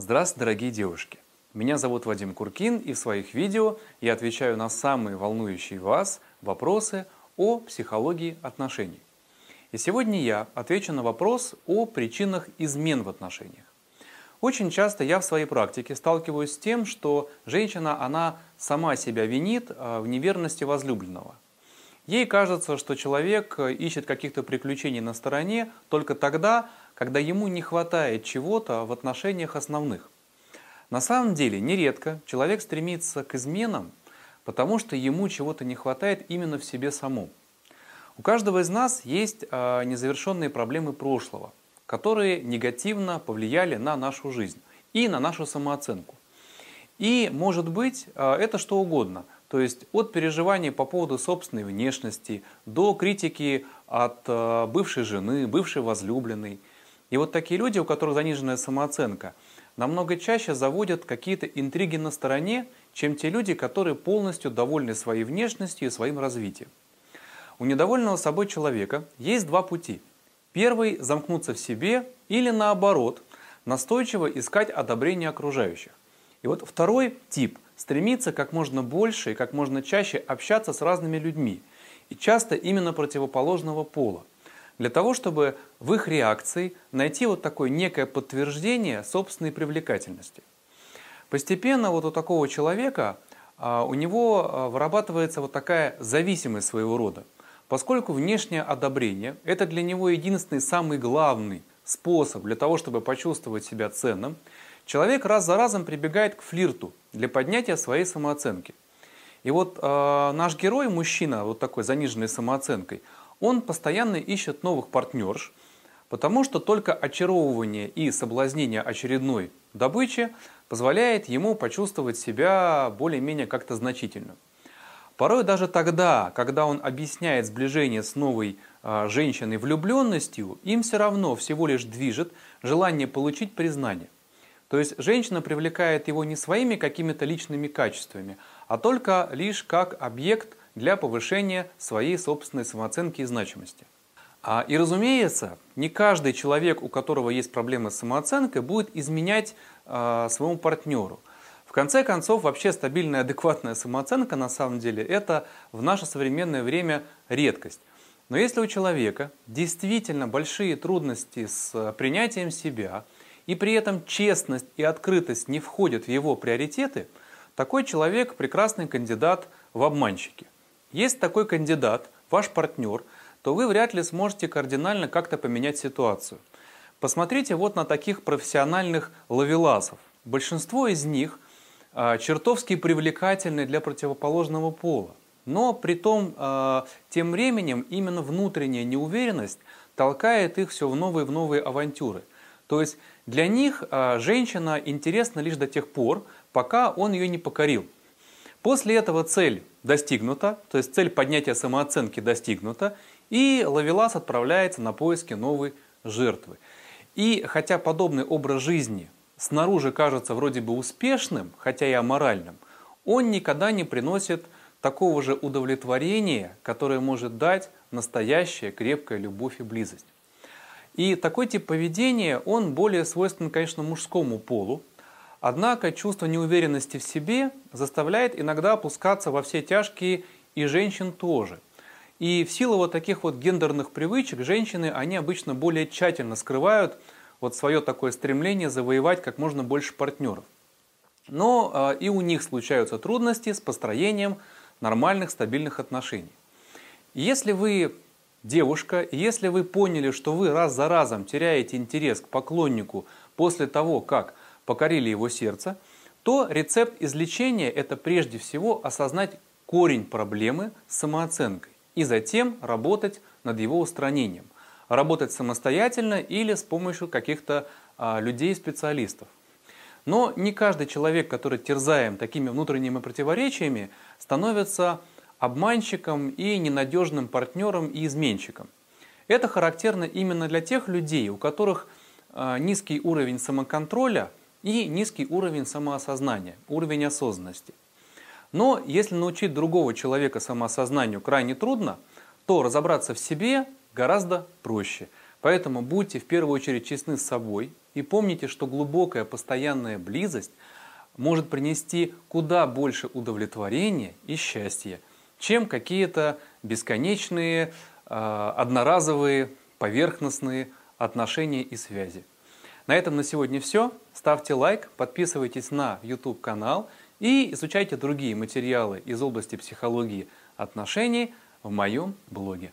Здравствуйте, дорогие девушки! Меня зовут Вадим Куркин, и в своих видео я отвечаю на самые волнующие вас вопросы о психологии отношений. И сегодня я отвечу на вопрос о причинах измен в отношениях. Очень часто я в своей практике сталкиваюсь с тем, что женщина, она сама себя винит а, в неверности возлюбленного. Ей кажется, что человек ищет каких-то приключений на стороне только тогда, когда ему не хватает чего-то в отношениях основных. На самом деле, нередко человек стремится к изменам, потому что ему чего-то не хватает именно в себе самом. У каждого из нас есть а, незавершенные проблемы прошлого, которые негативно повлияли на нашу жизнь и на нашу самооценку. И, может быть, а, это что угодно. То есть от переживаний по поводу собственной внешности до критики от а, бывшей жены, бывшей возлюбленной – и вот такие люди, у которых заниженная самооценка, намного чаще заводят какие-то интриги на стороне, чем те люди, которые полностью довольны своей внешностью и своим развитием. У недовольного собой человека есть два пути. Первый – замкнуться в себе или наоборот, настойчиво искать одобрение окружающих. И вот второй тип – стремиться как можно больше и как можно чаще общаться с разными людьми, и часто именно противоположного пола – для того, чтобы в их реакции найти вот такое некое подтверждение собственной привлекательности. Постепенно вот у такого человека а, у него а, вырабатывается вот такая зависимость своего рода, поскольку внешнее одобрение – это для него единственный, самый главный способ для того, чтобы почувствовать себя ценным, человек раз за разом прибегает к флирту для поднятия своей самооценки. И вот э, наш герой, мужчина, вот такой заниженной самооценкой – он постоянно ищет новых партнерш, потому что только очаровывание и соблазнение очередной добычи позволяет ему почувствовать себя более-менее как-то значительно. Порой даже тогда, когда он объясняет сближение с новой э, женщиной влюбленностью, им все равно всего лишь движет желание получить признание. То есть женщина привлекает его не своими какими-то личными качествами, а только лишь как объект для повышения своей собственной самооценки и значимости. А, и разумеется, не каждый человек, у которого есть проблемы с самооценкой, будет изменять э, своему партнеру. В конце концов, вообще стабильная, адекватная самооценка на самом деле это в наше современное время редкость. Но если у человека действительно большие трудности с принятием себя, и при этом честность и открытость не входят в его приоритеты, такой человек прекрасный кандидат в обманщики – есть такой кандидат, ваш партнер, то вы вряд ли сможете кардинально как-то поменять ситуацию. Посмотрите вот на таких профессиональных ловеласов. Большинство из них э, чертовски привлекательны для противоположного пола. Но при том, э, тем временем именно внутренняя неуверенность толкает их все в новые в новые авантюры. То есть для них э, женщина интересна лишь до тех пор, пока он ее не покорил – После этого цель достигнута, то есть цель поднятия самооценки достигнута, и Лавелас отправляется на поиски новой жертвы. И хотя подобный образ жизни снаружи кажется вроде бы успешным, хотя и аморальным, он никогда не приносит такого же удовлетворения, которое может дать настоящая крепкая любовь и близость. И такой тип поведения, он более свойственен, конечно, мужскому полу, Однако чувство неуверенности в себе заставляет иногда опускаться во все тяжкие и женщин тоже. И в силу вот таких вот гендерных привычек женщины, они обычно более тщательно скрывают вот свое такое стремление завоевать как можно больше партнеров. Но э, и у них случаются трудности с построением нормальных стабильных отношений. Если вы девушка, если вы поняли, что вы раз за разом теряете интерес к поклоннику после того, как покорили его сердце, то рецепт излечения – это прежде всего осознать корень проблемы с самооценкой и затем работать над его устранением. Работать самостоятельно или с помощью каких-то а, людей-специалистов. Но не каждый человек, который терзаем такими внутренними противоречиями, становится обманщиком и ненадежным партнером и изменщиком. Это характерно именно для тех людей, у которых а, низкий уровень самоконтроля и низкий уровень самоосознания, уровень осознанности. Но если научить другого человека самоосознанию крайне трудно, то разобраться в себе гораздо проще. Поэтому будьте в первую очередь честны с собой и помните, что глубокая постоянная близость может принести куда больше удовлетворения и счастья, чем какие-то бесконечные, э, одноразовые, поверхностные отношения и связи. На этом на сегодня все. Ставьте лайк, подписывайтесь на YouTube канал и изучайте другие материалы из области психологии отношений в моем блоге.